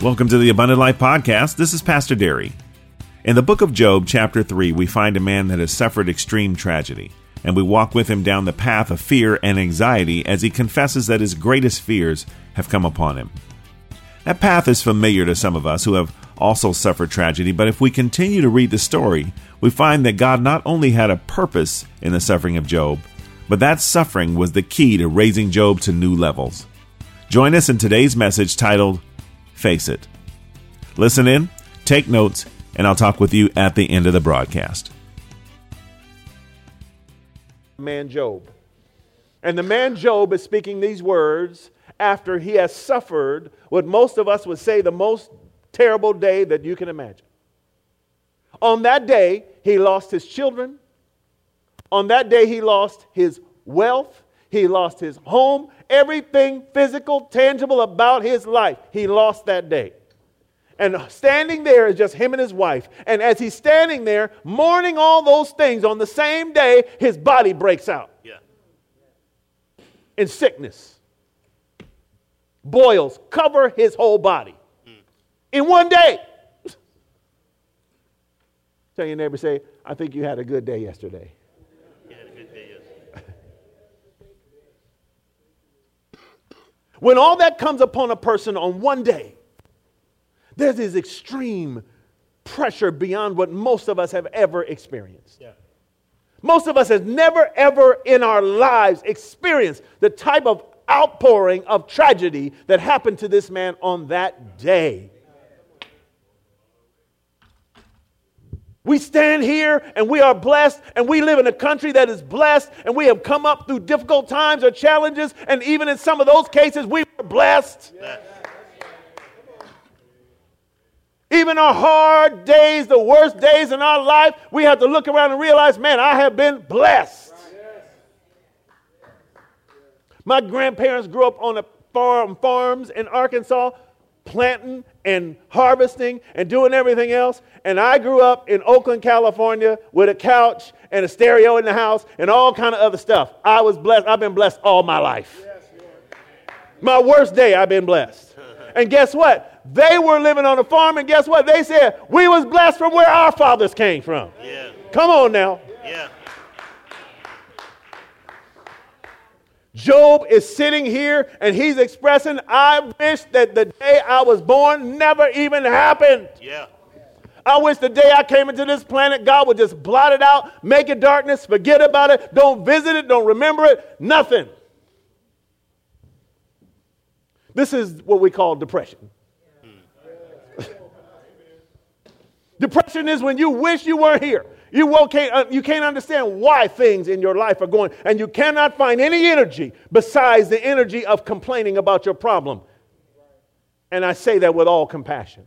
Welcome to the Abundant Life Podcast. This is Pastor Derry. In the book of Job, chapter 3, we find a man that has suffered extreme tragedy, and we walk with him down the path of fear and anxiety as he confesses that his greatest fears have come upon him. That path is familiar to some of us who have also suffered tragedy, but if we continue to read the story, we find that God not only had a purpose in the suffering of Job, but that suffering was the key to raising Job to new levels. Join us in today's message titled Face It. Listen in, take notes, and I'll talk with you at the end of the broadcast. Man Job. And the man Job is speaking these words after he has suffered what most of us would say the most terrible day that you can imagine. On that day, he lost his children. On that day, he lost his wealth. He lost his home, everything physical, tangible about his life. He lost that day. And standing there is just him and his wife. And as he's standing there, mourning all those things on the same day, his body breaks out. Yeah. In sickness. Boils cover his whole body. Mm. In one day. Tell your neighbor, say, I think you had a good day yesterday. When all that comes upon a person on one day, there's this extreme pressure beyond what most of us have ever experienced. Yeah. Most of us have never, ever in our lives experienced the type of outpouring of tragedy that happened to this man on that day. We stand here and we are blessed, and we live in a country that is blessed, and we have come up through difficult times or challenges, and even in some of those cases, we were blessed. Even our hard days, the worst days in our life, we have to look around and realize, man, I have been blessed. My grandparents grew up on the farm, farms in Arkansas planting and harvesting and doing everything else. And I grew up in Oakland, California with a couch and a stereo in the house and all kind of other stuff. I was blessed. I've been blessed all my life. My worst day, I've been blessed. And guess what? They were living on a farm, and guess what? They said, We was blessed from where our fathers came from. Yeah. Come on now. Yeah. Job is sitting here and he's expressing, I wish that the day I was born never even happened. Yeah. I wish the day I came into this planet, God would just blot it out, make it darkness, forget about it, don't visit it, don't remember it, nothing. This is what we call depression. Hmm. depression is when you wish you weren't here. You, can't, uh, you can't understand why things in your life are going, and you cannot find any energy besides the energy of complaining about your problem. And I say that with all compassion.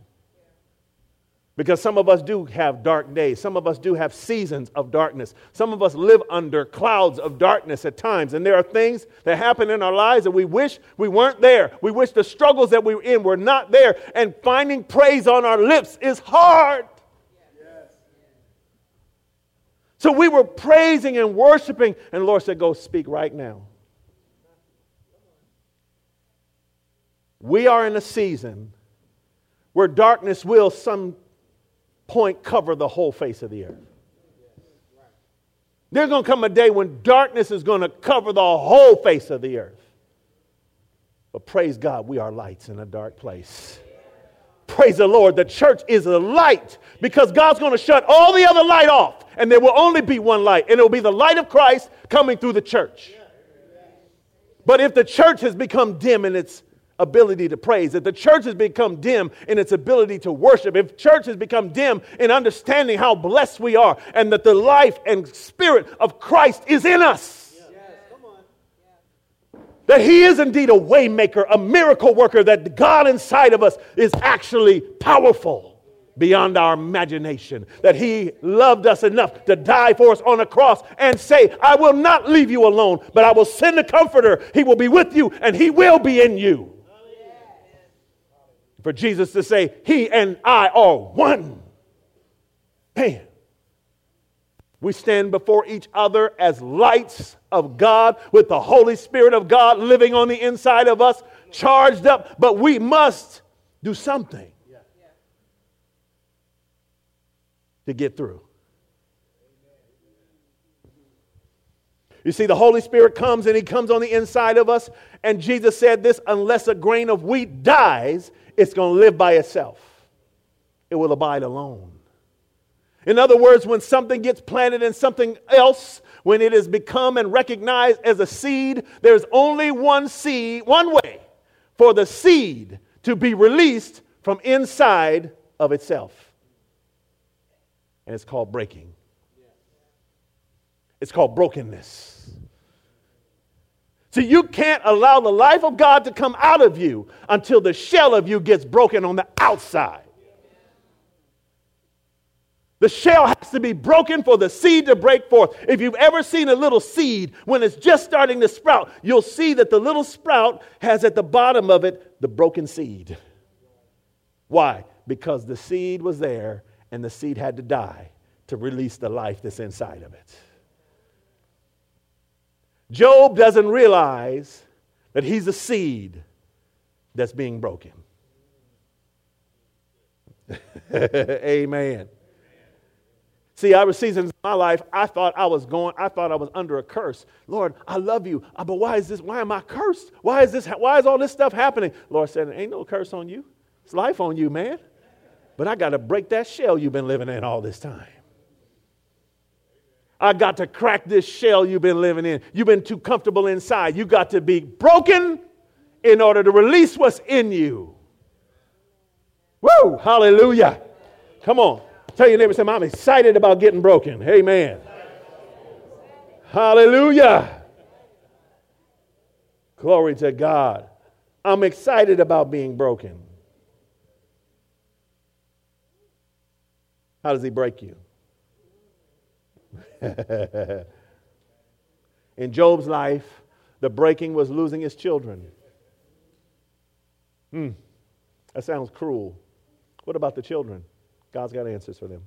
Because some of us do have dark days. Some of us do have seasons of darkness. Some of us live under clouds of darkness at times. And there are things that happen in our lives that we wish we weren't there. We wish the struggles that we were in were not there. And finding praise on our lips is hard. So we were praising and worshiping, and the Lord said, Go speak right now. We are in a season where darkness will some point cover the whole face of the earth. There's going to come a day when darkness is going to cover the whole face of the earth. But praise God, we are lights in a dark place. Praise the Lord. The church is a light because God's going to shut all the other light off, and there will only be one light, and it will be the light of Christ coming through the church. But if the church has become dim in its ability to praise, if the church has become dim in its ability to worship, if church has become dim in understanding how blessed we are and that the life and spirit of Christ is in us, that he is indeed a waymaker, a miracle worker, that God inside of us is actually powerful beyond our imagination, that he loved us enough to die for us on a cross and say, I will not leave you alone, but I will send a comforter. He will be with you and he will be in you. For Jesus to say, He and I are one. Man, we stand before each other as lights of God with the Holy Spirit of God living on the inside of us, charged up. But we must Do something to get through. You see, the Holy Spirit comes and He comes on the inside of us. And Jesus said this unless a grain of wheat dies, it's going to live by itself, it will abide alone. In other words, when something gets planted in something else, when it has become and recognized as a seed, there's only one seed, one way for the seed to be released from inside of itself. And it's called breaking. It's called brokenness. See, you can't allow the life of God to come out of you until the shell of you gets broken on the outside. The shell has to be broken for the seed to break forth. If you've ever seen a little seed, when it's just starting to sprout, you'll see that the little sprout has at the bottom of it the broken seed. Why? Because the seed was there and the seed had to die to release the life that's inside of it. Job doesn't realize that he's a seed that's being broken. Amen. See, I was seasons in my life, I thought I was going, I thought I was under a curse. Lord, I love you, uh, but why is this, why am I cursed? Why is this, why is all this stuff happening? Lord said, ain't no curse on you. It's life on you, man. But I got to break that shell you've been living in all this time. I got to crack this shell you've been living in. You've been too comfortable inside. You got to be broken in order to release what's in you. Woo! Hallelujah. Come on. Tell your neighbor, I'm excited about getting broken. Amen. Hallelujah. Glory to God. I'm excited about being broken. How does he break you? In Job's life, the breaking was losing his children. Hmm, that sounds cruel. What about the children? God's got answers for them.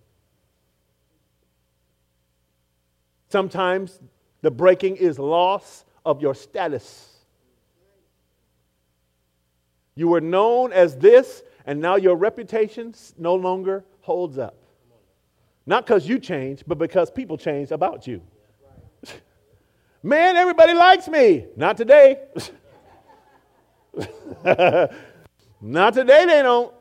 Sometimes the breaking is loss of your status. You were known as this, and now your reputation no longer holds up. Not because you changed, but because people changed about you. Man, everybody likes me. Not today. Not today, they don't.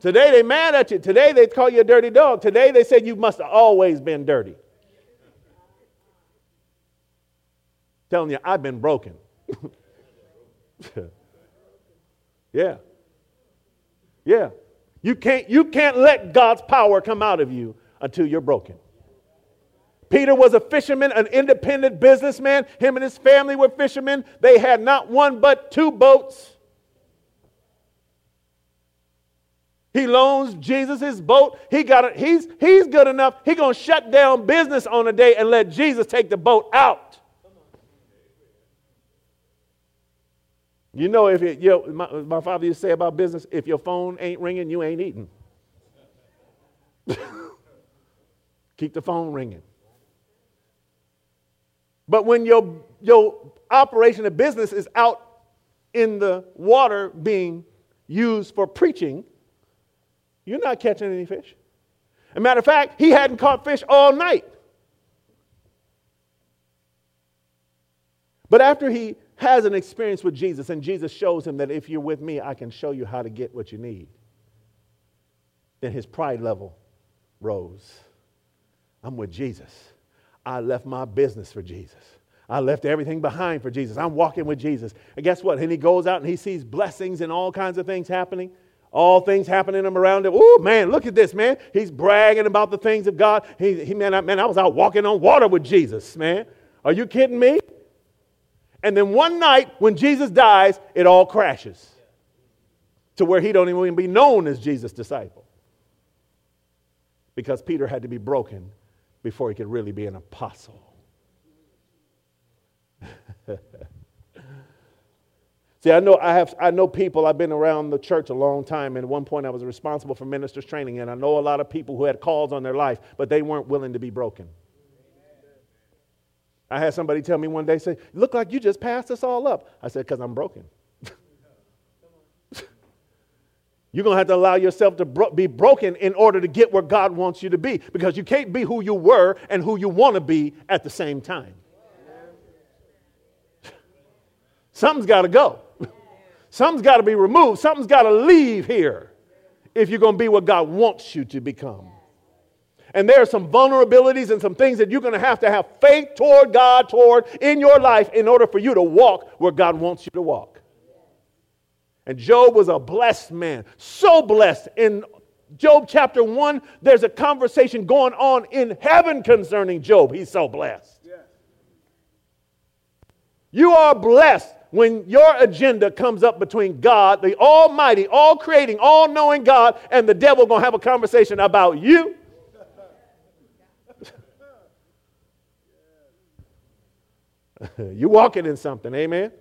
Today they mad at you. Today they call you a dirty dog. Today they said you must have always been dirty. Telling you, I've been broken. yeah. Yeah. You can't, you can't let God's power come out of you until you're broken. Peter was a fisherman, an independent businessman. Him and his family were fishermen. They had not one but two boats. He loans Jesus his boat. He got it. He's, he's good enough. He's going to shut down business on a day and let Jesus take the boat out. You know, if it, you know, my, my father used to say about business, if your phone ain't ringing, you ain't eating. Keep the phone ringing. But when your, your operation of business is out in the water being used for preaching, you're not catching any fish. As a matter of fact, he hadn't caught fish all night. But after he has an experience with Jesus, and Jesus shows him that if you're with me, I can show you how to get what you need, then his pride level rose. I'm with Jesus. I left my business for Jesus. I left everything behind for Jesus. I'm walking with Jesus. And guess what? And he goes out and he sees blessings and all kinds of things happening all things happening around him. Oh man, look at this, man. He's bragging about the things of God. He, he man, I, man, I was out walking on water with Jesus, man. Are you kidding me? And then one night when Jesus dies, it all crashes to where he don't even be known as Jesus' disciple. Because Peter had to be broken before he could really be an apostle. See, I know I have I know people, I've been around the church a long time, and at one point I was responsible for ministers training, and I know a lot of people who had calls on their life, but they weren't willing to be broken. I had somebody tell me one day, say, look like you just passed us all up. I said, because I'm broken. You're going to have to allow yourself to bro- be broken in order to get where God wants you to be because you can't be who you were and who you want to be at the same time. Something's got to go. Something's got to be removed. Something's got to leave here if you're going to be what God wants you to become. And there are some vulnerabilities and some things that you're going to have to have faith toward God toward in your life in order for you to walk where God wants you to walk. And Job was a blessed man, so blessed. In Job chapter 1, there's a conversation going on in heaven concerning Job. He's so blessed. You are blessed when your agenda comes up between God, the Almighty, all creating, all knowing God, and the devil going to have a conversation about you You're walking in something, amen?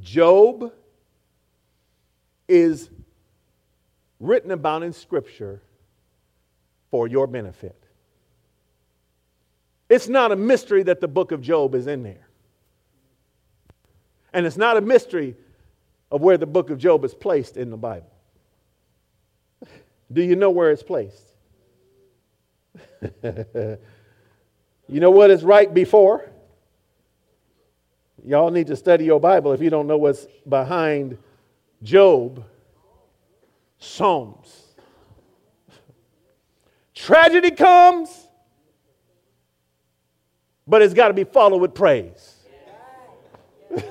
Job is written about in Scripture for your benefit. It's not a mystery that the book of Job is in there. And it's not a mystery of where the book of Job is placed in the Bible. Do you know where it's placed? you know what is right before? Y'all need to study your Bible if you don't know what's behind Job. Psalms. Tragedy comes, but it's got to be followed with praise.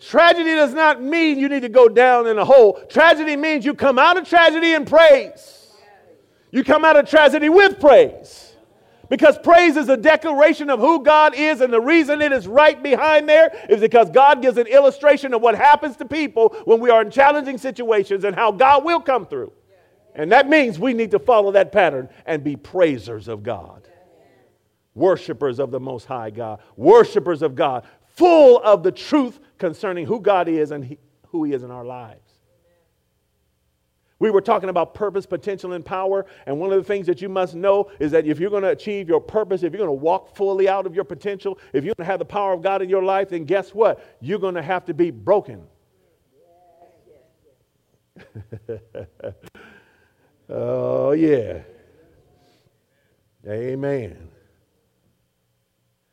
tragedy does not mean you need to go down in a hole. Tragedy means you come out of tragedy in praise. You come out of tragedy with praise. Because praise is a declaration of who God is, and the reason it is right behind there is because God gives an illustration of what happens to people when we are in challenging situations and how God will come through. And that means we need to follow that pattern and be praisers of God, worshipers of the Most High God, worshipers of God, full of the truth concerning who God is and he, who He is in our lives. We were talking about purpose, potential, and power. And one of the things that you must know is that if you're going to achieve your purpose, if you're going to walk fully out of your potential, if you're going to have the power of God in your life, then guess what? You're going to have to be broken. oh, yeah. Amen.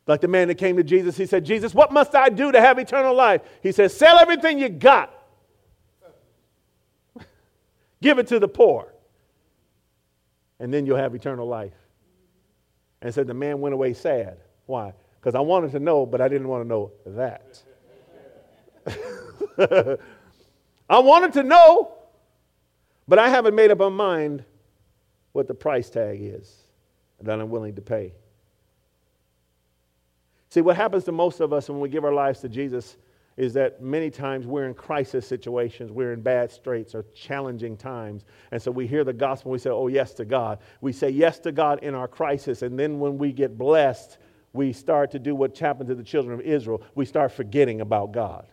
Like the man that came to Jesus, he said, Jesus, what must I do to have eternal life? He said, Sell everything you got Give it to the poor, and then you'll have eternal life. And said the man went away sad. Why? Because I wanted to know, but I didn't want to know that. I wanted to know, but I haven't made up my mind what the price tag is that I'm willing to pay. See, what happens to most of us when we give our lives to Jesus is that many times we're in crisis situations, we're in bad straits or challenging times. And so we hear the gospel, we say, oh, yes to God. We say yes to God in our crisis. And then when we get blessed, we start to do what happened to the children of Israel. We start forgetting about God.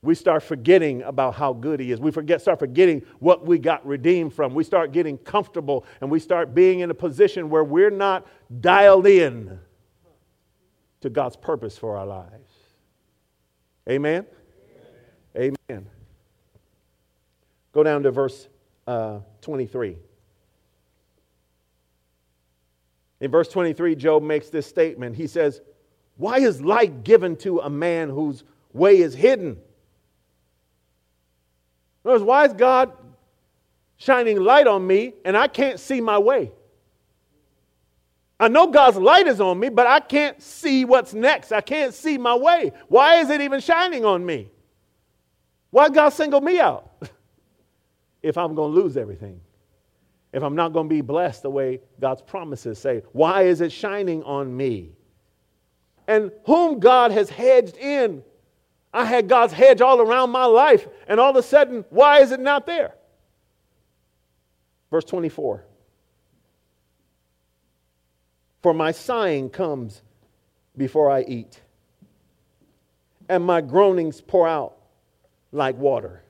We start forgetting about how good He is. We forget, start forgetting what we got redeemed from. We start getting comfortable and we start being in a position where we're not dialed in to God's purpose for our lives. Amen? Amen. Amen. Go down to verse uh, 23. In verse 23, Job makes this statement. He says, Why is light given to a man whose way is hidden? In other words, why is God shining light on me and I can't see my way? I know God's light is on me, but I can't see what's next. I can't see my way. Why is it even shining on me? Why God single me out? if I'm going to lose everything, if I'm not going to be blessed the way God's promises say, why is it shining on me? And whom God has hedged in. I had God's hedge all around my life, and all of a sudden, why is it not there? Verse 24. For my sighing comes before I eat, and my groanings pour out like water.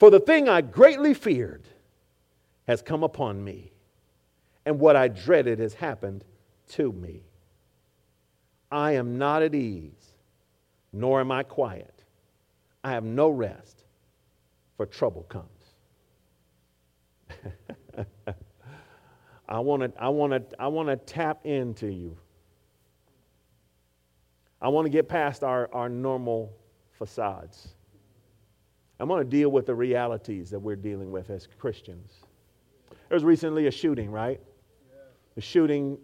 For the thing I greatly feared has come upon me, and what I dreaded has happened to me. I am not at ease, nor am I quiet. I have no rest, for trouble comes. I want to I want to I want to tap into you. I want to get past our, our normal facades. I want to deal with the realities that we're dealing with as Christians. There was recently a shooting, right? The shooting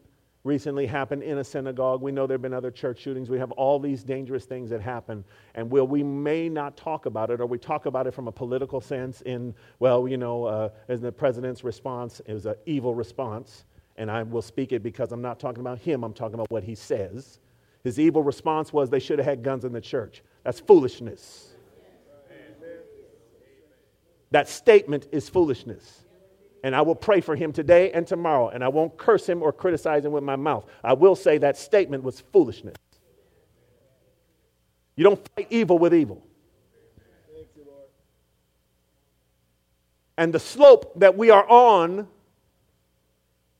recently happened in a synagogue. We know there have been other church shootings. We have all these dangerous things that happen. And will we may not talk about it, or we talk about it from a political sense in, well, you know, uh, as the president's response, was an evil response. And I will speak it because I'm not talking about him, I'm talking about what he says. His evil response was they should have had guns in the church. That's foolishness. That statement is foolishness. And I will pray for him today and tomorrow, and I won't curse him or criticize him with my mouth. I will say that statement was foolishness. You don't fight evil with evil. And the slope that we are on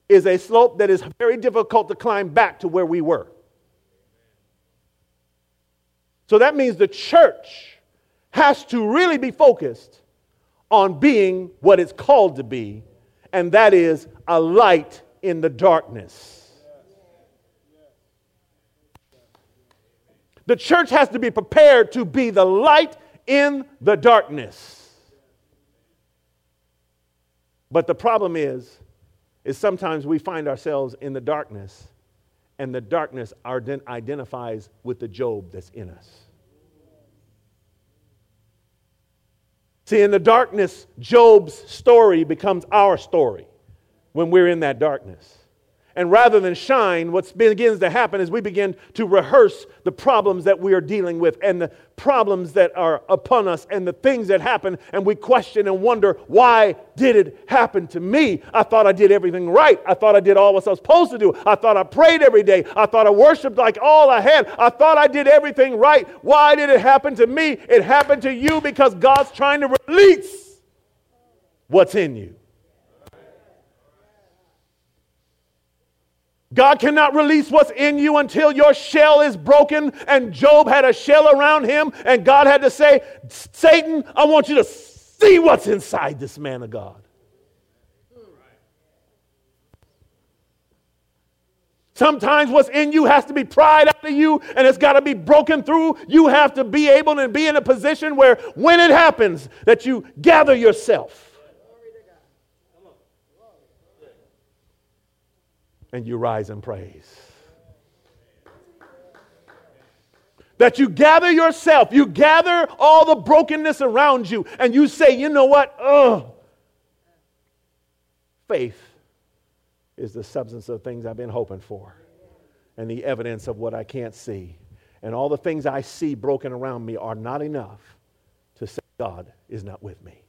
is a slope that is very difficult to climb back to where we were. So that means the church has to really be focused on being what it's called to be, and that is a light in the darkness. The church has to be prepared to be the light in the darkness. But the problem is, is sometimes we find ourselves in the darkness and the darkness identifies with the Job that's in us. See, in the darkness, Job's story becomes our story when we're in that darkness. And rather than shine, what begins to happen is we begin to rehearse the problems that we are dealing with and the problems that are upon us and the things that happen. And we question and wonder, why did it happen to me? I thought I did everything right. I thought I did all what I was supposed to do. I thought I prayed every day. I thought I worshiped like all I had. I thought I did everything right. Why did it happen to me? It happened to you because God's trying to release what's in you. God cannot release what's in you until your shell is broken. And Job had a shell around him, and God had to say, Satan, I want you to see what's inside this man of God. Sometimes what's in you has to be pried out of you and it's got to be broken through. You have to be able to be in a position where when it happens that you gather yourself and you rise in praise. That you gather yourself, you gather all the brokenness around you, and you say, you know what? Oh, faith is the substance of things I've been hoping for, and the evidence of what I can't see. And all the things I see broken around me are not enough to say God is not with me.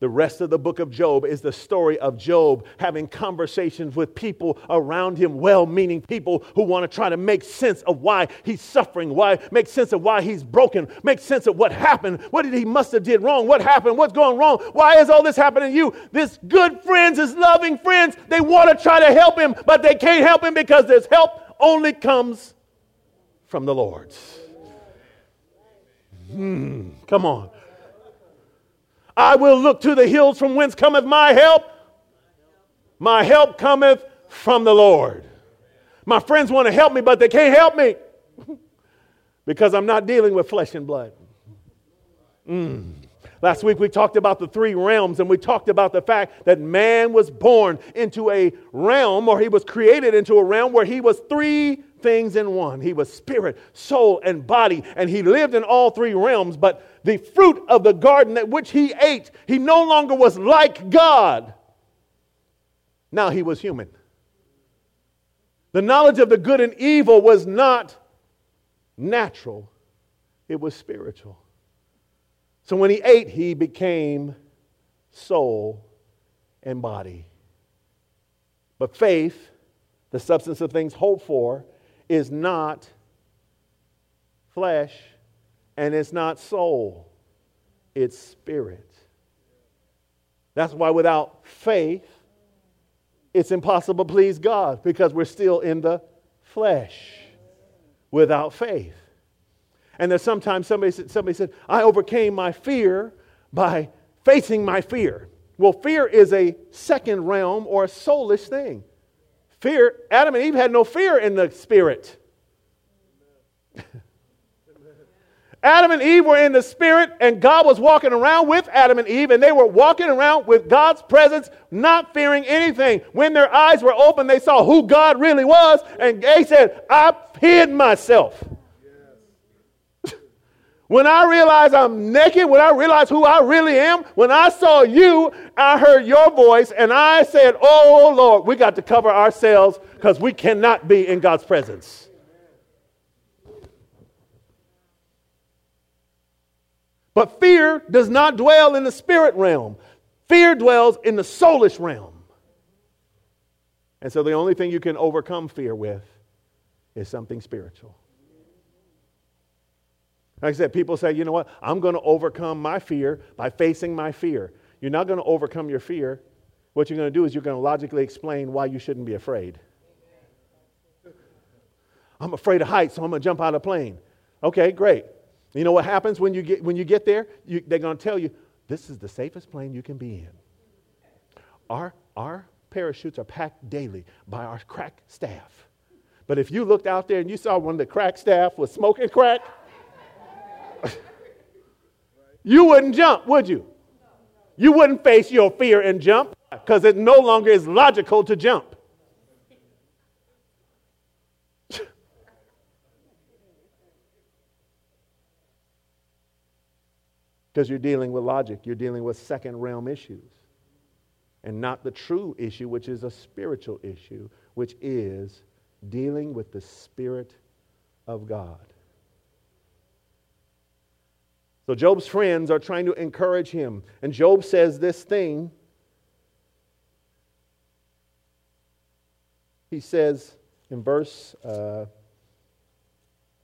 The rest of the book of Job is the story of Job having conversations with people around him, well meaning people who want to try to make sense of why he's suffering, why make sense of why he's broken, make sense of what happened, what did he must have did wrong, what happened, what's going wrong, why is all this happening to you? This good friends, his loving friends, they want to try to help him, but they can't help him because this help only comes from the Lord. Hmm, come on. I will look to the hills from whence cometh my help. My help cometh from the Lord. My friends want to help me, but they can't help me because I'm not dealing with flesh and blood. Mm. Last week we talked about the three realms and we talked about the fact that man was born into a realm or he was created into a realm where he was three things in one. He was spirit, soul, and body, and he lived in all three realms. But the fruit of the garden that which he ate, he no longer was like God. Now he was human. The knowledge of the good and evil was not natural, it was spiritual. So when he ate, he became soul and body. But faith, the substance of things hoped for, is not flesh and it's not soul, it's spirit. That's why without faith, it's impossible to please God because we're still in the flesh without faith. And there's sometimes somebody, somebody said, I overcame my fear by facing my fear. Well, fear is a second realm or a soulish thing. Fear, Adam and Eve had no fear in the spirit. Adam and Eve were in the spirit, and God was walking around with Adam and Eve, and they were walking around with God's presence, not fearing anything. When their eyes were open, they saw who God really was, and they said, I hid myself. When I realized I'm naked, when I realized who I really am, when I saw you, I heard your voice, and I said, Oh Lord, we got to cover ourselves because we cannot be in God's presence. But fear does not dwell in the spirit realm, fear dwells in the soulish realm. And so the only thing you can overcome fear with is something spiritual. Like I said, people say, you know what? I'm going to overcome my fear by facing my fear. You're not going to overcome your fear. What you're going to do is you're going to logically explain why you shouldn't be afraid. I'm afraid of heights, so I'm going to jump out of a plane. Okay, great. You know what happens when you get, when you get there? You, they're going to tell you, this is the safest plane you can be in. Our, our parachutes are packed daily by our crack staff. But if you looked out there and you saw one of the crack staff was smoking crack, you wouldn't jump, would you? You wouldn't face your fear and jump because it no longer is logical to jump. Because you're dealing with logic, you're dealing with second realm issues, and not the true issue, which is a spiritual issue, which is dealing with the Spirit of God. So Job's friends are trying to encourage him, and Job says this thing. He says in verse uh,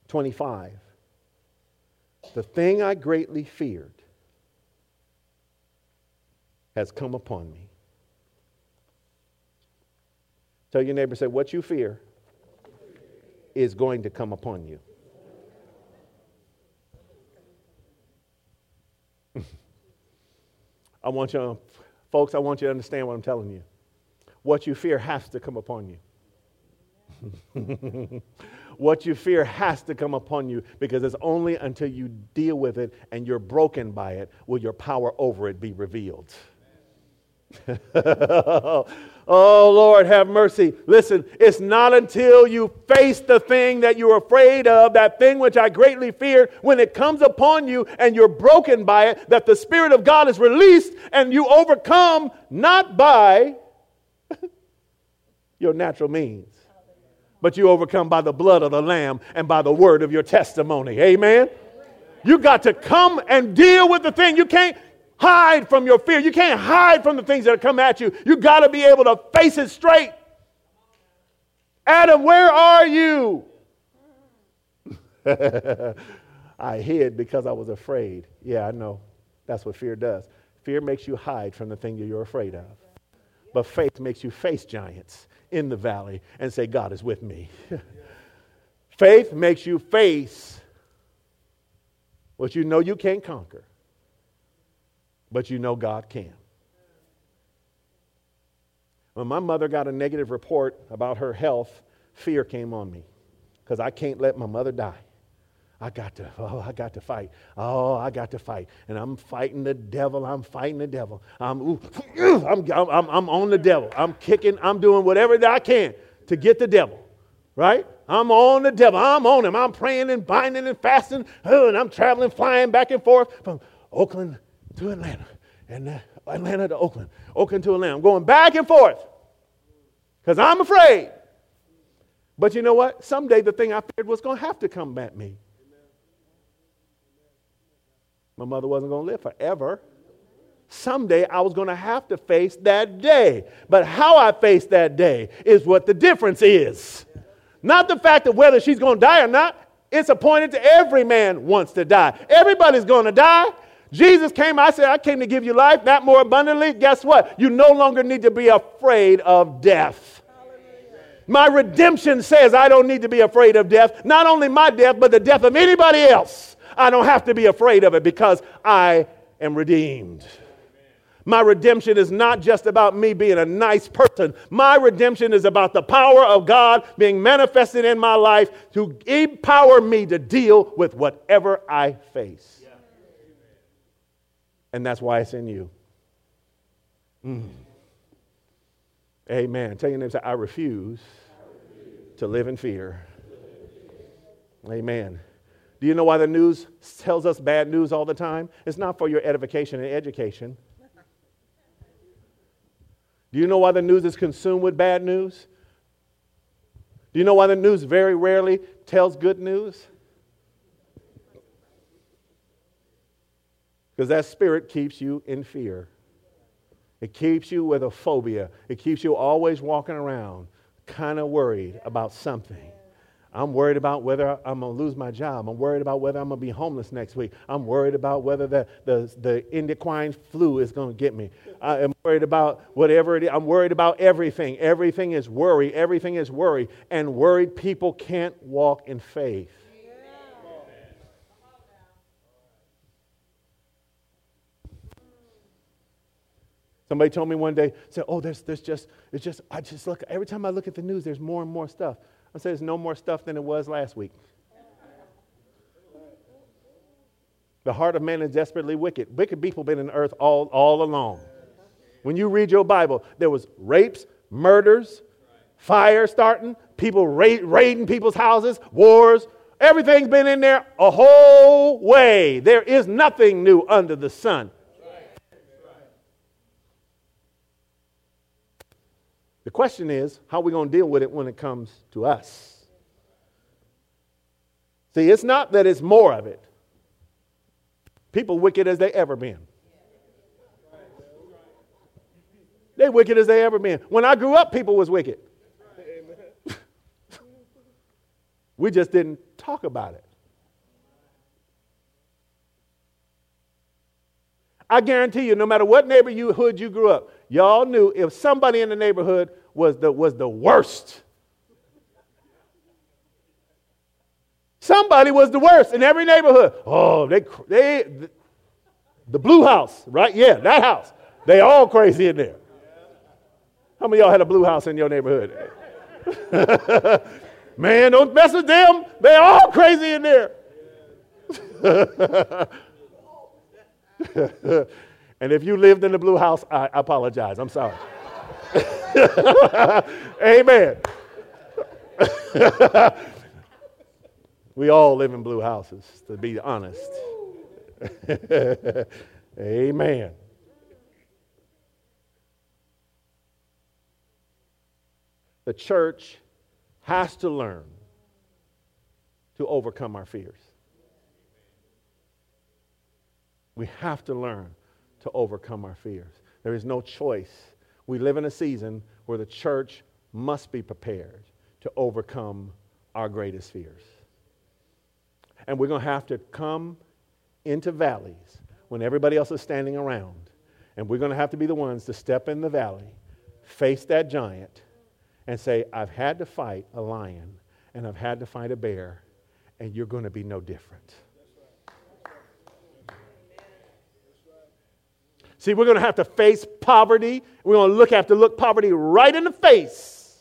25, The thing I greatly feared has come upon me. Tell your neighbor, say, what you fear is going to come upon you. I want you, folks, I want you to understand what I'm telling you. What you fear has to come upon you. what you fear has to come upon you because it's only until you deal with it and you're broken by it will your power over it be revealed. oh, Lord, have mercy. Listen, it's not until you face the thing that you're afraid of, that thing which I greatly fear, when it comes upon you and you're broken by it, that the Spirit of God is released and you overcome not by your natural means, but you overcome by the blood of the Lamb and by the word of your testimony. Amen? You got to come and deal with the thing. You can't, hide from your fear. You can't hide from the things that come at you. You got to be able to face it straight. Adam, where are you? I hid because I was afraid. Yeah, I know. That's what fear does. Fear makes you hide from the thing that you're afraid of. But faith makes you face giants in the valley and say, God is with me. faith makes you face what you know you can't conquer but you know God can. When my mother got a negative report about her health, fear came on me because I can't let my mother die. I got to, oh, I got to fight. Oh, I got to fight. And I'm fighting the devil. I'm fighting the devil. I'm, ooh, I'm, I'm, I'm on the devil. I'm kicking, I'm doing whatever that I can to get the devil, right? I'm on the devil. I'm on him. I'm praying and binding and fasting. Oh, and I'm traveling, flying back and forth from Oakland to Atlanta, and uh, Atlanta to Oakland, Oakland to Atlanta. I'm going back and forth because I'm afraid. But you know what? Someday the thing I feared was going to have to come at me. My mother wasn't going to live forever. Someday I was going to have to face that day. But how I face that day is what the difference is. Not the fact of whether she's going to die or not. It's appointed to every man wants to die. Everybody's going to die. Jesus came, I said, I came to give you life, that more abundantly. Guess what? You no longer need to be afraid of death. My redemption says I don't need to be afraid of death. Not only my death, but the death of anybody else. I don't have to be afraid of it because I am redeemed. My redemption is not just about me being a nice person. My redemption is about the power of God being manifested in my life to empower me to deal with whatever I face. And that's why it's in you. Mm. Amen. Tell your neighbor, I refuse to live in fear. Amen. Do you know why the news tells us bad news all the time? It's not for your edification and education. Do you know why the news is consumed with bad news? Do you know why the news very rarely tells good news? Because that spirit keeps you in fear. It keeps you with a phobia. It keeps you always walking around kind of worried about something. I'm worried about whether I'm going to lose my job. I'm worried about whether I'm going to be homeless next week. I'm worried about whether the, the, the endocrine flu is going to get me. I am worried about whatever it is. I'm worried about everything. Everything is worry. Everything is worry. And worried people can't walk in faith. Somebody told me one day, said, "Oh, there's, there's just, it's just, I just look. Every time I look at the news, there's more and more stuff." I say, "There's no more stuff than it was last week." The heart of man is desperately wicked. Wicked people been in earth all, all along. When you read your Bible, there was rapes, murders, fire starting, people ra- raiding people's houses, wars. Everything's been in there a whole way. There is nothing new under the sun. Question is, how are we going to deal with it when it comes to us? See, it's not that it's more of it. People wicked as they ever been. They wicked as they ever been. When I grew up, people was wicked. we just didn't talk about it. I guarantee you, no matter what neighborhood you grew up, y'all knew if somebody in the neighborhood was the, was the worst. Somebody was the worst in every neighborhood. Oh, they, they, the, blue house, right? Yeah, that house. They all crazy in there. How many y'all had a blue house in your neighborhood? Man, don't mess with them. They all crazy in there. and if you lived in the blue house, I apologize. I'm sorry. Amen. we all live in blue houses, to be honest. Amen. The church has to learn to overcome our fears. We have to learn to overcome our fears. There is no choice. We live in a season where the church must be prepared to overcome our greatest fears. And we're going to have to come into valleys when everybody else is standing around. And we're going to have to be the ones to step in the valley, face that giant, and say, I've had to fight a lion and I've had to fight a bear, and you're going to be no different. See, we're going to have to face poverty. We're going to look have to look poverty right in the face.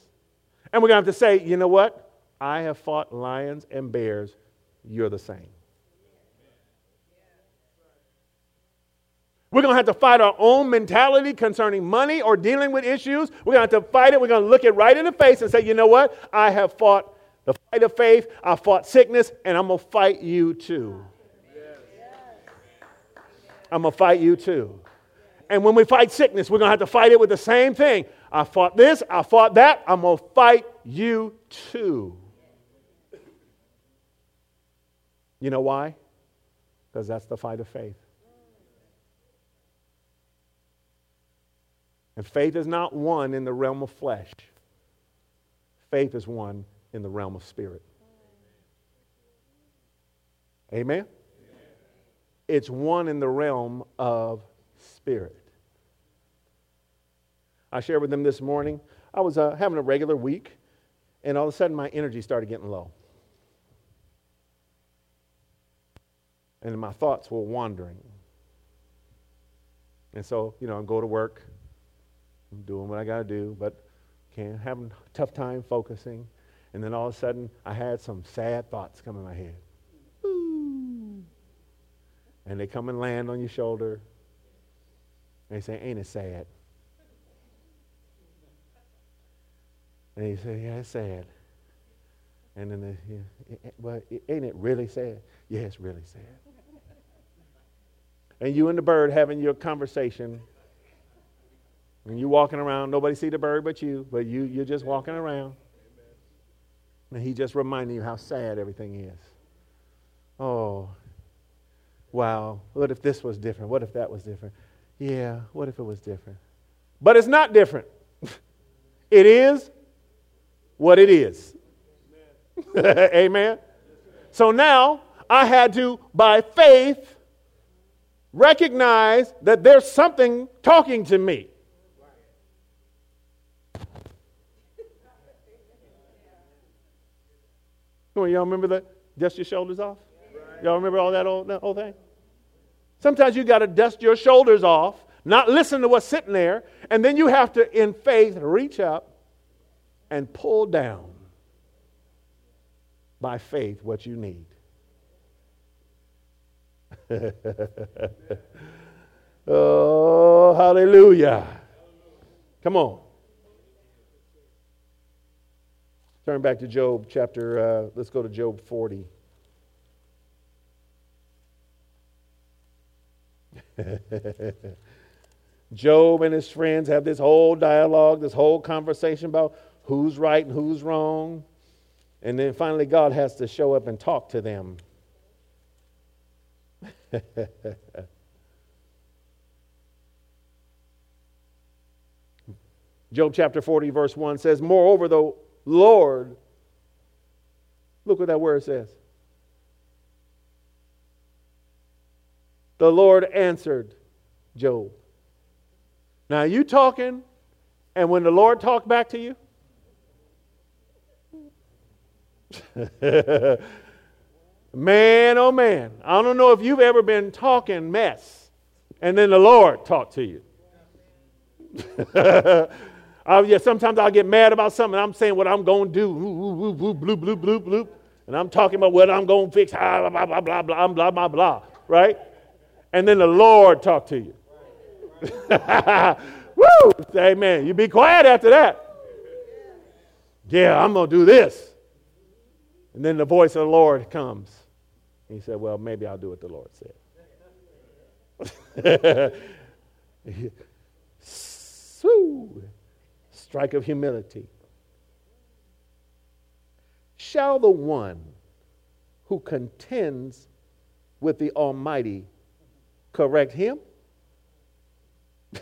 And we're going to have to say, you know what? I have fought lions and bears. You're the same. We're going to have to fight our own mentality concerning money or dealing with issues. We're going to have to fight it. We're going to look it right in the face and say, you know what? I have fought the fight of faith. I fought sickness, and I'm going to fight you too. I'm going to fight you too. And when we fight sickness, we're going to have to fight it with the same thing. I fought this, I fought that, I'm going to fight you too. You know why? Because that's the fight of faith. And faith is not one in the realm of flesh, faith is one in the realm of spirit. Amen? It's one in the realm of Spirit. I shared with them this morning. I was uh, having a regular week. And all of a sudden, my energy started getting low. And my thoughts were wandering. And so, you know, I go to work, I'm doing what I got to do, but can't having a tough time focusing. And then all of a sudden, I had some sad thoughts come in my head. Ooh. And they come and land on your shoulder. And they say, Ain't it sad? And you say, Yeah, it's sad. And then, they, yeah, well, ain't it really sad? Yeah, it's really sad. And you and the bird having your conversation. And you walking around, nobody see the bird but you, but you, you're just walking around. And he just reminding you how sad everything is. Oh, wow. What if this was different? What if that was different? Yeah, what if it was different? But it's not different. it is what it is. Amen. So now I had to, by faith, recognize that there's something talking to me. Come on, y'all remember that? Dust your shoulders off? Y'all remember all that old, that thing? Sometimes you got to dust your shoulders off, not listen to what's sitting there, and then you have to, in faith, reach up and pull down by faith what you need. oh, hallelujah. Come on. Turn back to Job chapter, uh, let's go to Job 40. Job and his friends have this whole dialogue, this whole conversation about who's right and who's wrong. And then finally, God has to show up and talk to them. Job chapter 40, verse 1 says, Moreover, the Lord, look what that word says. The Lord answered Job. Now, you talking, and when the Lord talked back to you, man, oh man. I don't know if you've ever been talking mess and then the Lord talked to you. I, oh, yeah, sometimes I'll get mad about something. I'm saying what I'm going to do. Bloop, bloop, bloop, bloop, bloop, bloop. And I'm talking about what I'm going to fix. Blah, blah, blah, blah, blah, blah, blah, blah. Right? And then the Lord talked to you. Woo! Amen. You be quiet after that. Yeah, I'm going to do this. And then the voice of the Lord comes. He said, Well, maybe I'll do what the Lord said. Strike of humility. Shall the one who contends with the Almighty correct him?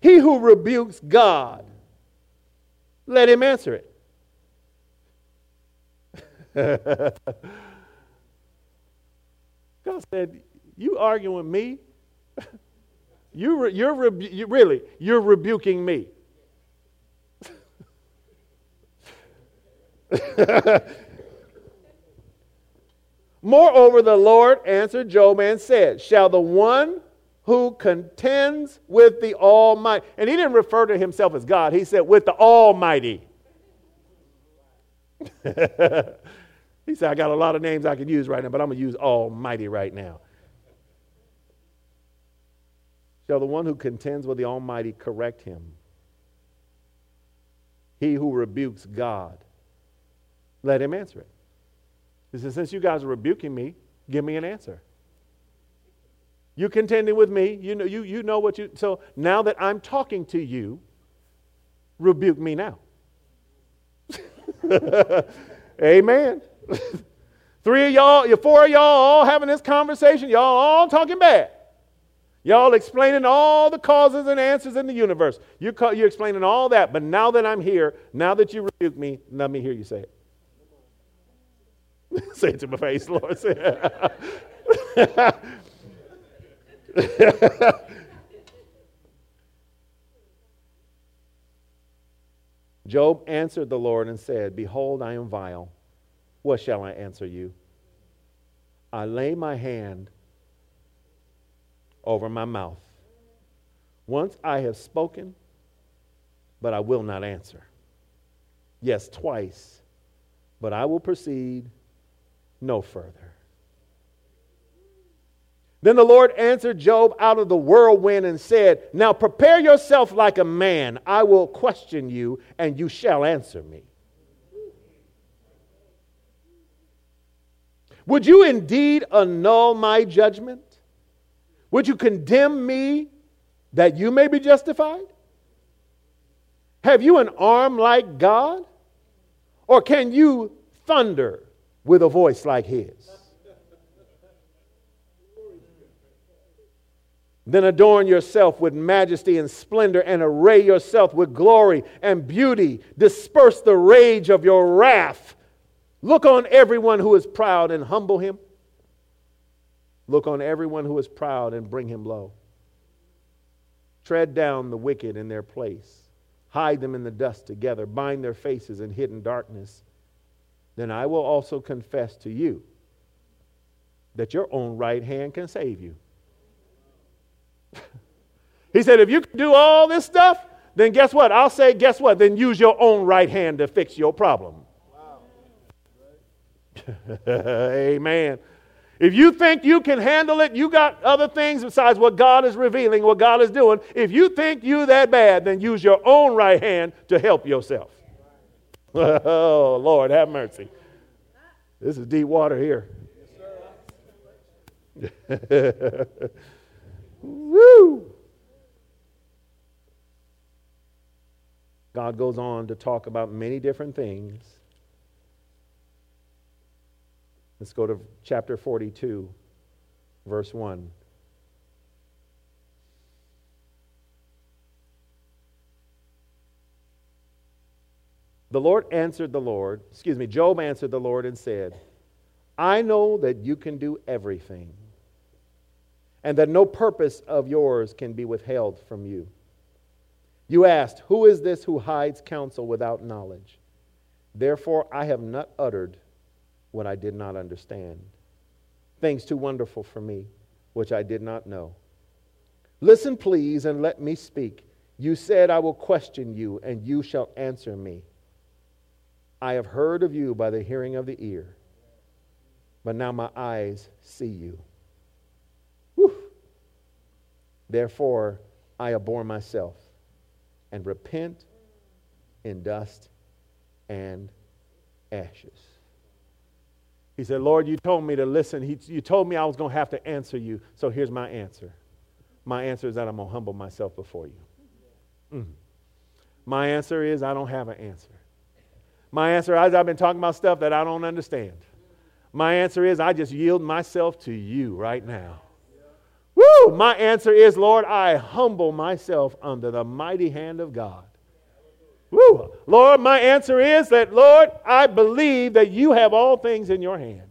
he who rebukes God, let him answer it. God said, You arguing with me? you re- you're rebu- you, really, you're rebuking me. Moreover, the Lord answered Job and said, Shall the one who contends with the Almighty, and he didn't refer to himself as God, he said, with the Almighty. He said, I got a lot of names I could use right now, but I'm going to use Almighty right now. Shall the one who contends with the Almighty correct him? He who rebukes God, let him answer it. He said, Since you guys are rebuking me, give me an answer. You contending with me, you know, you, you know what you. So now that I'm talking to you, rebuke me now. Amen. Three of y'all, four of y'all all having this conversation, y'all all talking bad. Y'all explaining all the causes and answers in the universe. You're, you're explaining all that, but now that I'm here, now that you rebuke me, let me hear you say it. Say it to my face, Lord. Job answered the Lord and said, Behold, I am vile. What shall I answer you? I lay my hand over my mouth. Once I have spoken, but I will not answer. Yes, twice, but I will proceed no further. Then the Lord answered Job out of the whirlwind and said, Now prepare yourself like a man. I will question you, and you shall answer me. Would you indeed annul my judgment? Would you condemn me that you may be justified? Have you an arm like God? Or can you thunder with a voice like his? Then adorn yourself with majesty and splendor and array yourself with glory and beauty. Disperse the rage of your wrath. Look on everyone who is proud and humble him. Look on everyone who is proud and bring him low. Tread down the wicked in their place. Hide them in the dust together. Bind their faces in hidden darkness. Then I will also confess to you that your own right hand can save you. he said, if you can do all this stuff, then guess what? I'll say, guess what? Then use your own right hand to fix your problem. Amen. If you think you can handle it, you got other things besides what God is revealing, what God is doing. If you think you that bad, then use your own right hand to help yourself. oh, Lord, have mercy. This is deep water here. Woo! God goes on to talk about many different things. Let's go to chapter 42, verse 1. The Lord answered the Lord, excuse me, Job answered the Lord and said, I know that you can do everything and that no purpose of yours can be withheld from you. You asked, Who is this who hides counsel without knowledge? Therefore, I have not uttered what I did not understand, things too wonderful for me, which I did not know. Listen, please, and let me speak. You said, I will question you, and you shall answer me. I have heard of you by the hearing of the ear, but now my eyes see you. Whew. Therefore, I abhor myself and repent in dust and ashes. He said, Lord, you told me to listen. He, you told me I was going to have to answer you. So here's my answer. My answer is that I'm going to humble myself before you. Mm. My answer is I don't have an answer. My answer is I've been talking about stuff that I don't understand. My answer is I just yield myself to you right now. Woo! My answer is, Lord, I humble myself under the mighty hand of God. Woo! Lord, my answer is that, Lord, I believe that you have all things in your hand.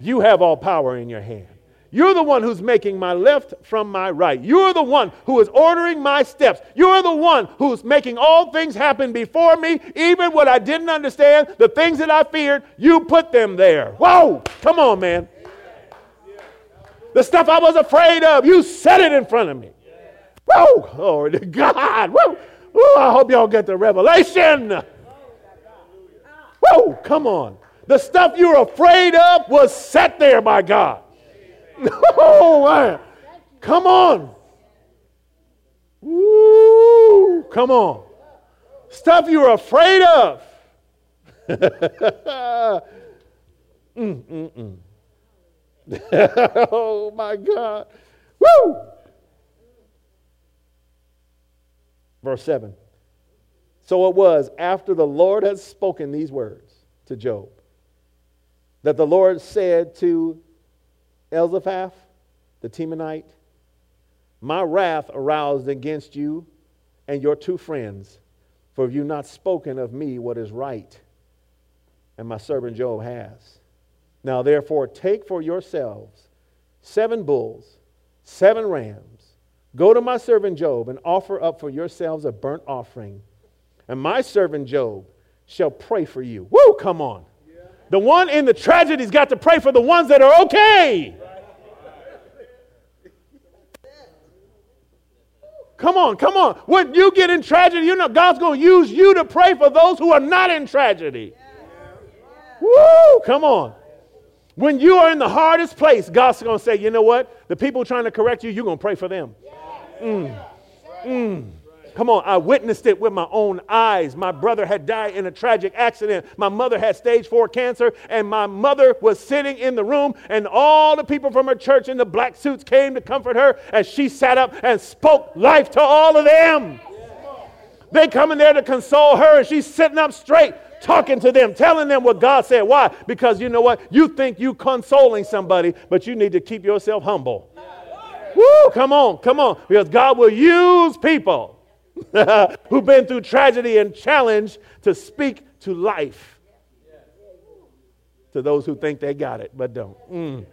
You have all power in your hand. You're the one who's making my left from my right. You're the one who is ordering my steps. You're the one who's making all things happen before me, even what I didn't understand, the things that I feared, you put them there. Whoa! Come on, man. The stuff I was afraid of, you set it in front of me. Whoa! Glory to God. Whoa! Whoa! I hope y'all get the revelation. Whoa! Come on. The stuff you're afraid of was set there by God. Oh, man. Come on. Woo! Come on. Stuff you're afraid of. mm, mm, mm. oh my God. Woo! Verse 7. So it was after the Lord had spoken these words to Job that the Lord said to Eliphaz, the Temanite, My wrath aroused against you and your two friends, for have you not spoken of me what is right? And my servant Job has. Now, therefore, take for yourselves seven bulls, seven rams. Go to my servant Job and offer up for yourselves a burnt offering and my servant Job shall pray for you. Woo, come on. The one in the tragedy's got to pray for the ones that are okay. Come on, come on. When you get in tragedy, you know God's going to use you to pray for those who are not in tragedy. Woo, come on. When you are in the hardest place, God's going to say, you know what? The people trying to correct you, you're going to pray for them. Mm. Mm. Come on, I witnessed it with my own eyes. My brother had died in a tragic accident. My mother had stage four cancer, and my mother was sitting in the room, and all the people from her church in the black suits came to comfort her as she sat up and spoke life to all of them. They come in there to console her, and she's sitting up straight, talking to them, telling them what God said. Why? Because you know what? You think you consoling somebody, but you need to keep yourself humble. Woo, come on, come on. Because God will use people who've been through tragedy and challenge to speak to life to those who think they got it but don't. Mm.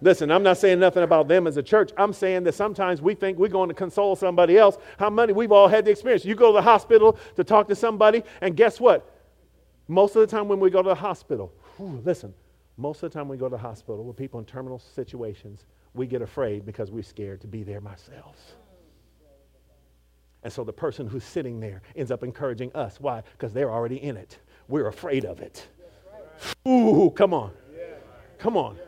Listen, I'm not saying nothing about them as a church. I'm saying that sometimes we think we're going to console somebody else. How many? We've all had the experience. You go to the hospital to talk to somebody, and guess what? Most of the time when we go to the hospital, whew, listen, most of the time we go to the hospital with people in terminal situations, we get afraid because we're scared to be there ourselves. And so the person who's sitting there ends up encouraging us. Why? Because they're already in it. We're afraid of it. Ooh, come on. Come on.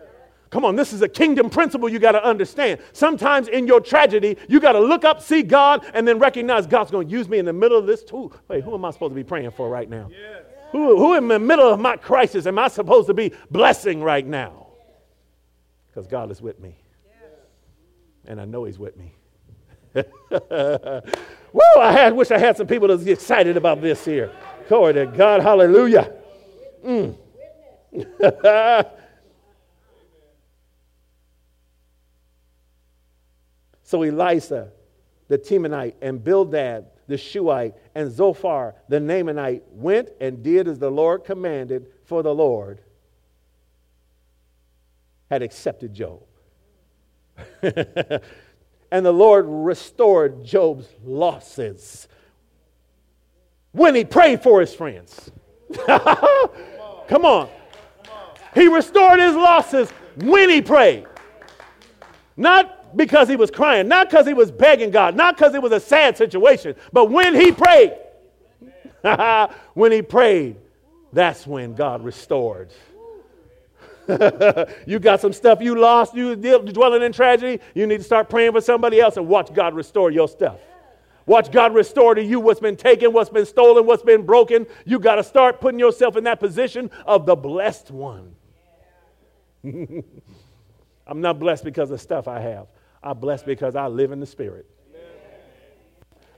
Come on, this is a kingdom principle you got to understand. Sometimes in your tragedy, you got to look up, see God, and then recognize God's going to use me in the middle of this too. Wait, who am I supposed to be praying for right now? Who, who in the middle of my crisis am I supposed to be blessing right now? Because God is with me. And I know He's with me. Woo, I had, wish I had some people that's excited about this here. Glory to God. Hallelujah. Mm. so Elisha, the Temanite, and Bildad, the Shuhite, and Zophar, the Naamanite, went and did as the Lord commanded, for the Lord had accepted Job. and the Lord restored Job's losses when he prayed for his friends. Come on. He restored his losses when he prayed. Not because he was crying, not because he was begging God, not because it was a sad situation, but when he prayed. when he prayed, that's when God restored. you got some stuff you lost, you dwelling in tragedy, you need to start praying for somebody else and watch God restore your stuff. Watch God restore to you what's been taken, what's been stolen, what's been broken. You got to start putting yourself in that position of the blessed one. I'm not blessed because of stuff I have. I'm blessed because I live in the Spirit.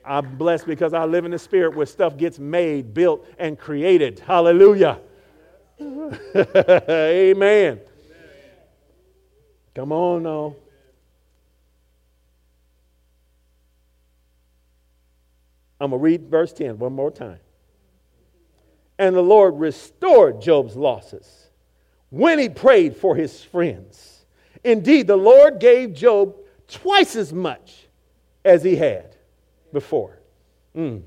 I'm blessed because I live in the Spirit where stuff gets made, built, and created. Hallelujah. Amen. Come on now. I'm going to read verse 10 one more time. And the Lord restored Job's losses when he prayed for his friends. Indeed, the Lord gave Job twice as much as he had before. Mm.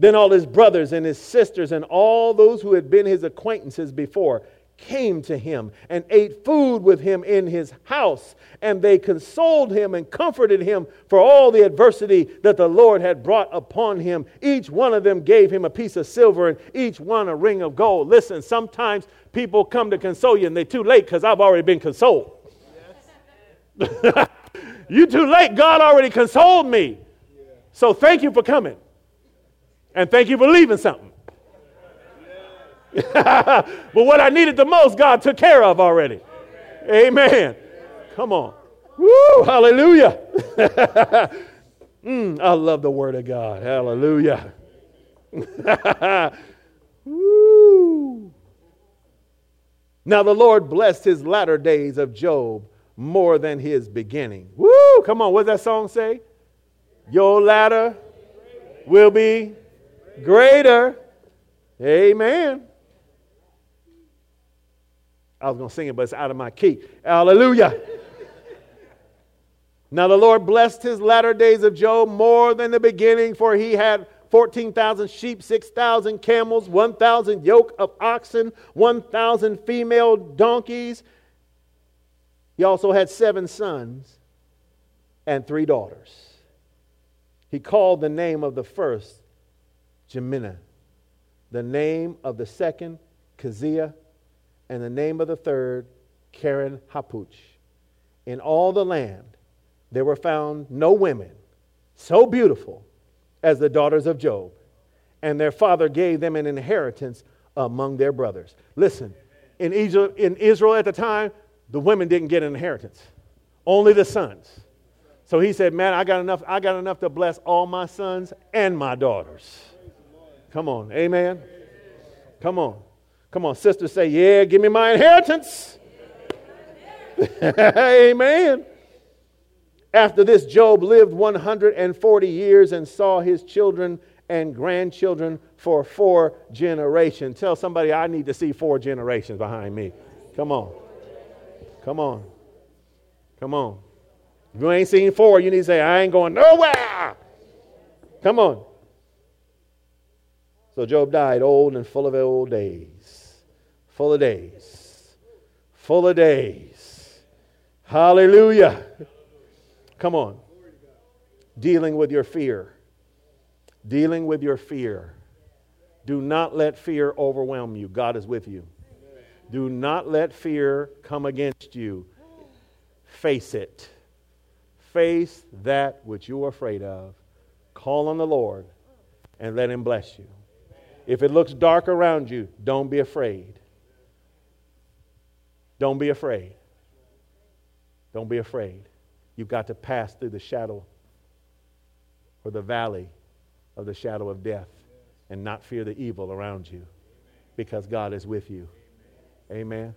Then all his brothers and his sisters and all those who had been his acquaintances before came to him and ate food with him in his house. And they consoled him and comforted him for all the adversity that the Lord had brought upon him. Each one of them gave him a piece of silver and each one a ring of gold. Listen, sometimes people come to console you and they're too late because I've already been consoled. You too late. God already consoled me. So thank you for coming. And thank you for leaving something. but what I needed the most, God took care of already. Amen. Come on. Woo, hallelujah. mm, I love the word of God. Hallelujah. Woo. Now the Lord blessed his latter days of Job more than his beginning. Woo! Come on, what does that song say? Your latter will be greater. Amen. I was going to sing it, but it's out of my key. Hallelujah. now the Lord blessed his latter days of Job more than the beginning, for he had 14,000 sheep, 6,000 camels, 1,000 yoke of oxen, 1,000 female donkeys. He also had seven sons and three daughters. He called the name of the first Jemimah, the name of the second Keziah, and the name of the third Karen Hapuch. In all the land there were found no women so beautiful as the daughters of Job, and their father gave them an inheritance among their brothers. Listen, in Israel, in Israel at the time, the women didn't get an inheritance, only the sons. So he said, Man, I got enough, I got enough to bless all my sons and my daughters. Come on, amen. Come on. Come on, sisters say, Yeah, give me my inheritance. amen. After this, Job lived 140 years and saw his children and grandchildren for four generations. Tell somebody I need to see four generations behind me. Come on. Come on. Come on. If you ain't seen four, you need to say, I ain't going nowhere. Come on. So Job died old and full of old days. Full of days. Full of days. Hallelujah. Come on. Dealing with your fear. Dealing with your fear. Do not let fear overwhelm you. God is with you. Do not let fear come against you. Face it. Face that which you are afraid of. Call on the Lord and let Him bless you. If it looks dark around you, don't be afraid. Don't be afraid. Don't be afraid. You've got to pass through the shadow or the valley of the shadow of death and not fear the evil around you because God is with you. Amen.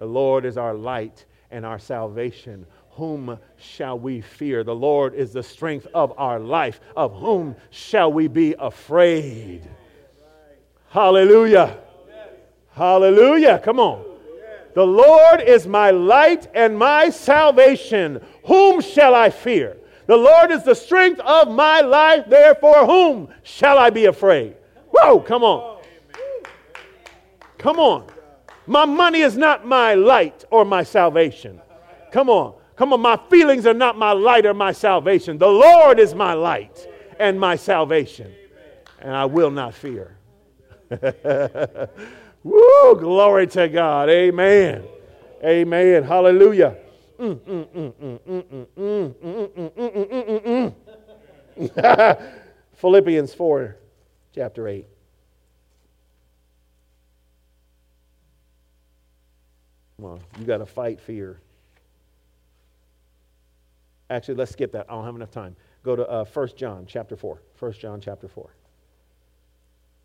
The Lord is our light and our salvation. Whom shall we fear? The Lord is the strength of our life. Of whom shall we be afraid? Hallelujah. Hallelujah. Come on. The Lord is my light and my salvation. Whom shall I fear? The Lord is the strength of my life. Therefore, whom shall I be afraid? Whoa, come on. Come on. My money is not my light or my salvation. Come on. Come on. My feelings are not my light or my salvation. The Lord is my light and my salvation. And I will not fear. Woo, glory to God. Amen. Amen. Hallelujah. Philippians 4, chapter 8. Come on, you got to fight fear. Actually, let's skip that. I don't have enough time. Go to uh, 1 John chapter 4. 1 John chapter 4.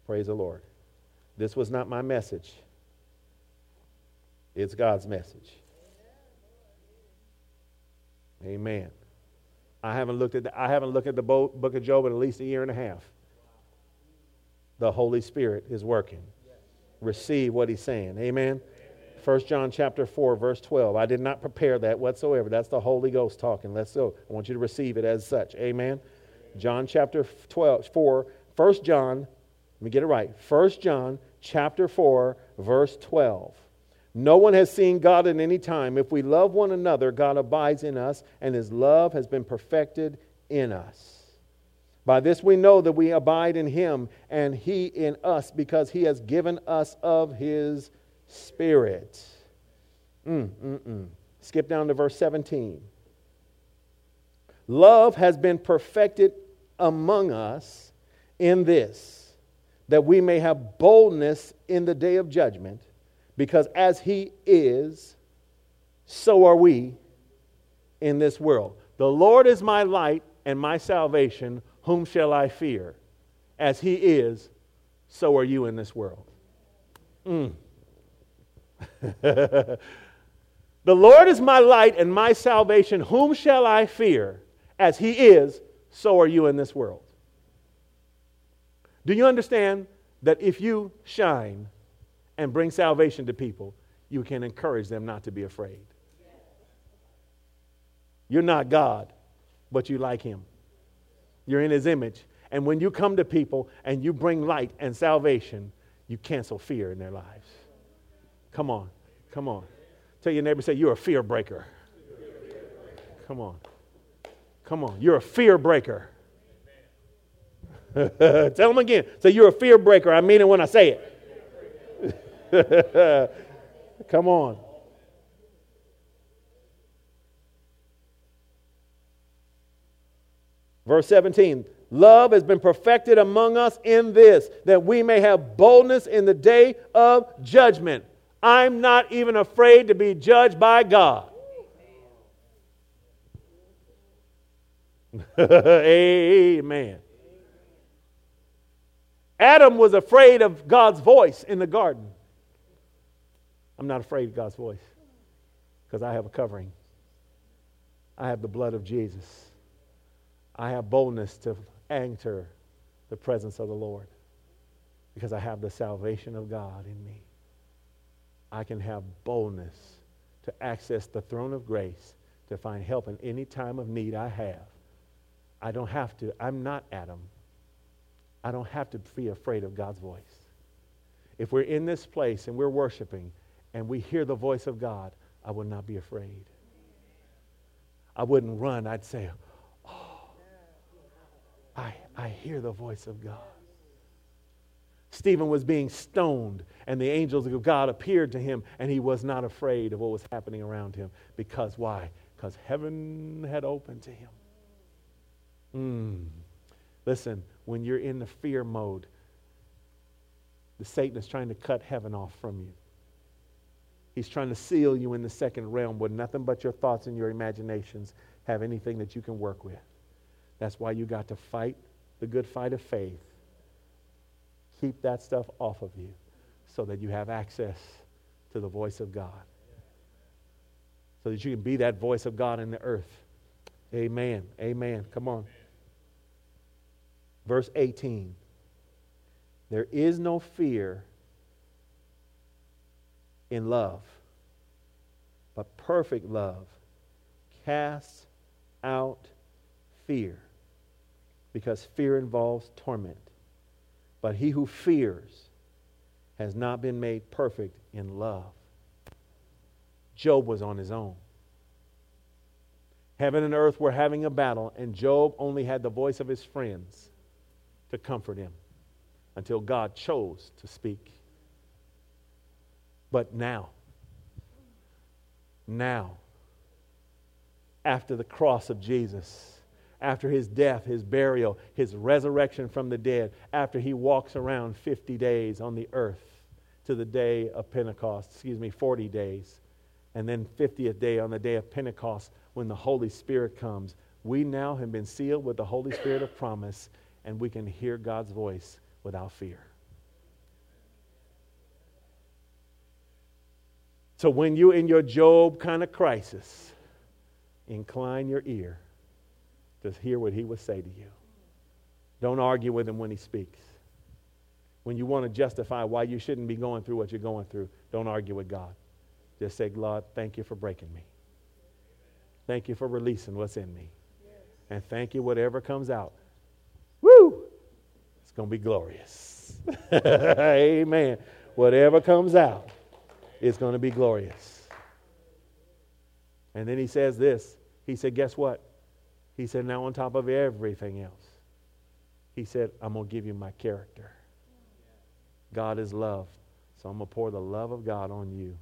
Praise the Lord. This was not my message. It's God's message. Amen. I haven't looked at the, I haven't looked at the book of Job in at least a year and a half. The Holy Spirit is working. Receive what he's saying. Amen. 1 John chapter 4 verse 12. I did not prepare that whatsoever. That's the Holy Ghost talking. Let's go. I want you to receive it as such. Amen. John chapter 12 4 1 John let me get it right. 1 John chapter 4 verse 12. No one has seen God at any time. If we love one another, God abides in us, and his love has been perfected in us. By this we know that we abide in him, and he in us, because he has given us of his Spirit. Mm, mm, mm. Skip down to verse 17. Love has been perfected among us in this, that we may have boldness in the day of judgment because as He is, so are we in this world. The Lord is my light and my salvation. Whom shall I fear? As He is, so are you in this world. Mm. the Lord is my light and my salvation. Whom shall I fear? As He is, so are you in this world. Do you understand that if you shine, and bring salvation to people, you can encourage them not to be afraid. You're not God, but you like Him. You're in His image, And when you come to people and you bring light and salvation, you cancel fear in their lives. Come on. Come on. Tell your neighbor, say, You're a fear breaker. Come on. Come on. You're a fear breaker. Tell them again. Say, You're a fear breaker. I mean it when I say it. Come on. Verse 17 Love has been perfected among us in this, that we may have boldness in the day of judgment. I'm not even afraid to be judged by God. Amen. Adam was afraid of God's voice in the garden. I'm not afraid of God's voice because I have a covering. I have the blood of Jesus. I have boldness to enter the presence of the Lord because I have the salvation of God in me. I can have boldness to access the throne of grace to find help in any time of need I have. I don't have to. I'm not Adam. I don't have to be afraid of God's voice. If we're in this place and we're worshiping and we hear the voice of God, I would not be afraid. I wouldn't run. I'd say, Oh, I, I hear the voice of God. Stephen was being stoned, and the angels of God appeared to him, and he was not afraid of what was happening around him. Because why? Because heaven had opened to him. Mm. Listen, when you're in the fear mode, the Satan is trying to cut heaven off from you. He's trying to seal you in the second realm where nothing but your thoughts and your imaginations have anything that you can work with. That's why you got to fight the good fight of faith. Keep that stuff off of you so that you have access to the voice of God. So that you can be that voice of God in the earth. Amen. Amen. Come on. Verse 18. There is no fear in love, but perfect love casts out fear because fear involves torment. But he who fears has not been made perfect in love. Job was on his own. Heaven and earth were having a battle, and Job only had the voice of his friends to comfort him until God chose to speak. But now, now, after the cross of Jesus, after his death, his burial, his resurrection from the dead, after he walks around 50 days on the earth to the day of Pentecost, excuse me, 40 days, and then 50th day on the day of Pentecost when the Holy Spirit comes. We now have been sealed with the Holy Spirit of promise, and we can hear God's voice without fear. So when you're in your Job kind of crisis, incline your ear to hear what he would say to you. Don't argue with him when he speaks. When you want to justify why you shouldn't be going through what you're going through, don't argue with God. Just say, Lord, thank you for breaking me. Thank you for releasing what's in me. And thank you, whatever comes out. Going to be glorious. Amen. Whatever comes out, it's going to be glorious. And then he says this. He said, Guess what? He said, Now, on top of everything else, He said, I'm going to give you my character. God is love. So I'm going to pour the love of God on you.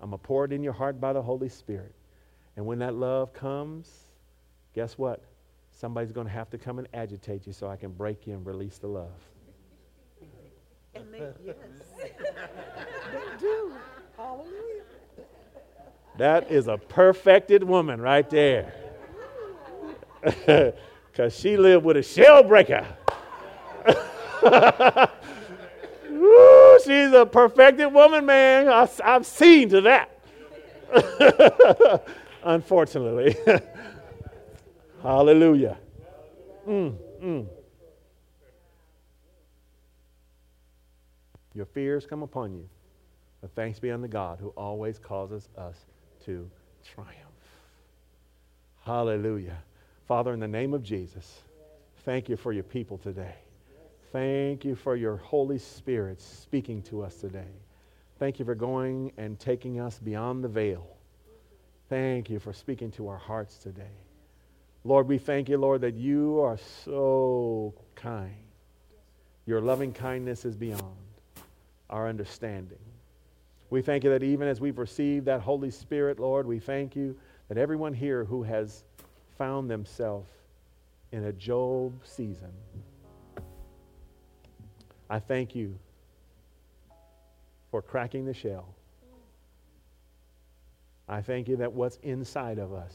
I'm going to pour it in your heart by the Holy Spirit. And when that love comes, guess what? Somebody's going to have to come and agitate you so I can break you and release the love. And they, yes. they do. Hallelujah. That is a perfected woman right there. Because she lived with a shell breaker. Woo, she's a perfected woman, man. I, I've seen to that. Unfortunately. Hallelujah. Mm, mm. Your fears come upon you, but thanks be unto God who always causes us to triumph. Hallelujah. Father, in the name of Jesus, Thank you for your people today. Thank you for your Holy Spirit speaking to us today. Thank you for going and taking us beyond the veil. Thank you for speaking to our hearts today. Lord, we thank you, Lord, that you are so kind. Your loving kindness is beyond our understanding. We thank you that even as we've received that Holy Spirit, Lord, we thank you that everyone here who has found themselves in a Job season, I thank you for cracking the shell. I thank you that what's inside of us,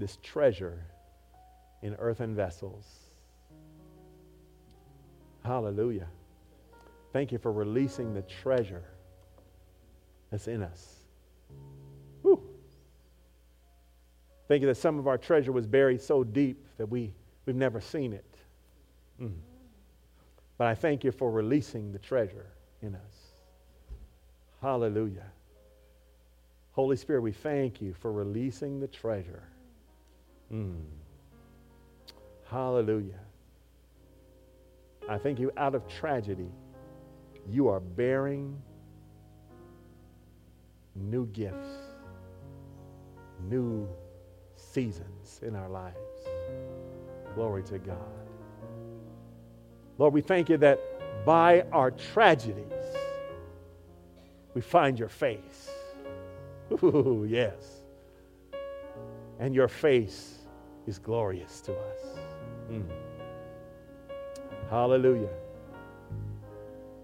this treasure in earthen vessels, hallelujah. Thank you for releasing the treasure that's in us. Whew. Thank you that some of our treasure was buried so deep that we, we've never seen it. Mm. But I thank you for releasing the treasure in us. Hallelujah. Holy Spirit, we thank you for releasing the treasure. Mm. Hallelujah. I thank you out of tragedy, you are bearing new gifts, new seasons in our lives. Glory to God. Lord, we thank you that by our tragedies, we find your face. Ooh, yes. And your face is glorious to us. Mm. Hallelujah.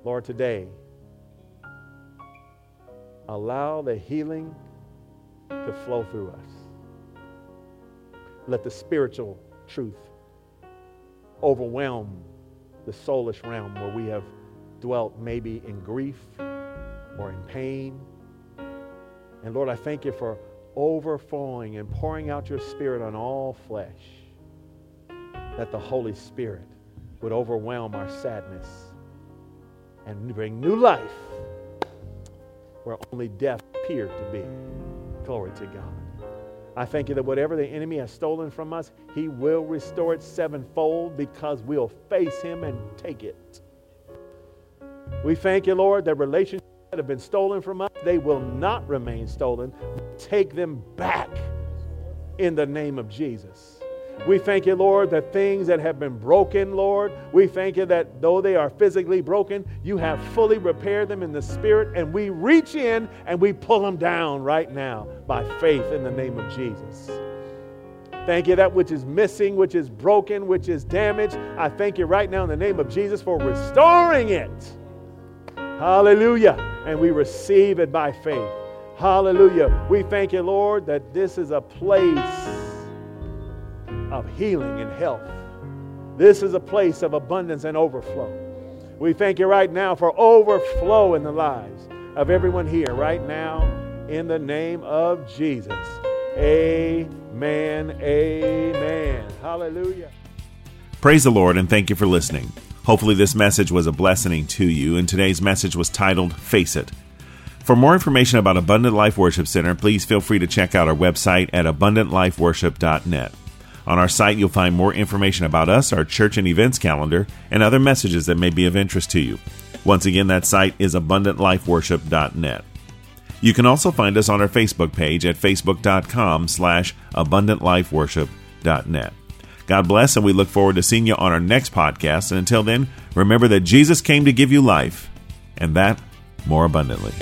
Lord, today, allow the healing to flow through us. Let the spiritual truth overwhelm the soulish realm where we have dwelt maybe in grief or in pain. And Lord, I thank you for overflowing and pouring out your spirit on all flesh, that the Holy Spirit would overwhelm our sadness and bring new life where only death appeared to be. Glory to God. I thank you that whatever the enemy has stolen from us, he will restore it sevenfold because we'll face him and take it. We thank you, Lord, that relationships that have been stolen from us, they will not remain stolen. Take them back in the name of Jesus. We thank you, Lord, that things that have been broken, Lord, we thank you that though they are physically broken, you have fully repaired them in the spirit, and we reach in and we pull them down right now by faith in the name of Jesus. Thank you that which is missing, which is broken, which is damaged. I thank you right now in the name of Jesus for restoring it. Hallelujah. And we receive it by faith. Hallelujah. We thank you, Lord, that this is a place of healing and health. This is a place of abundance and overflow. We thank you right now for overflow in the lives of everyone here right now in the name of Jesus. Amen. Amen. Hallelujah. Praise the Lord and thank you for listening. Hopefully, this message was a blessing to you, and today's message was titled Face It. For more information about Abundant Life Worship Center, please feel free to check out our website at abundantlifeworship.net. On our site, you'll find more information about us, our church and events calendar, and other messages that may be of interest to you. Once again, that site is abundantlifeworship.net. You can also find us on our Facebook page at facebook.com slash abundantlifeworship.net. God bless, and we look forward to seeing you on our next podcast. And until then, remember that Jesus came to give you life, and that more abundantly.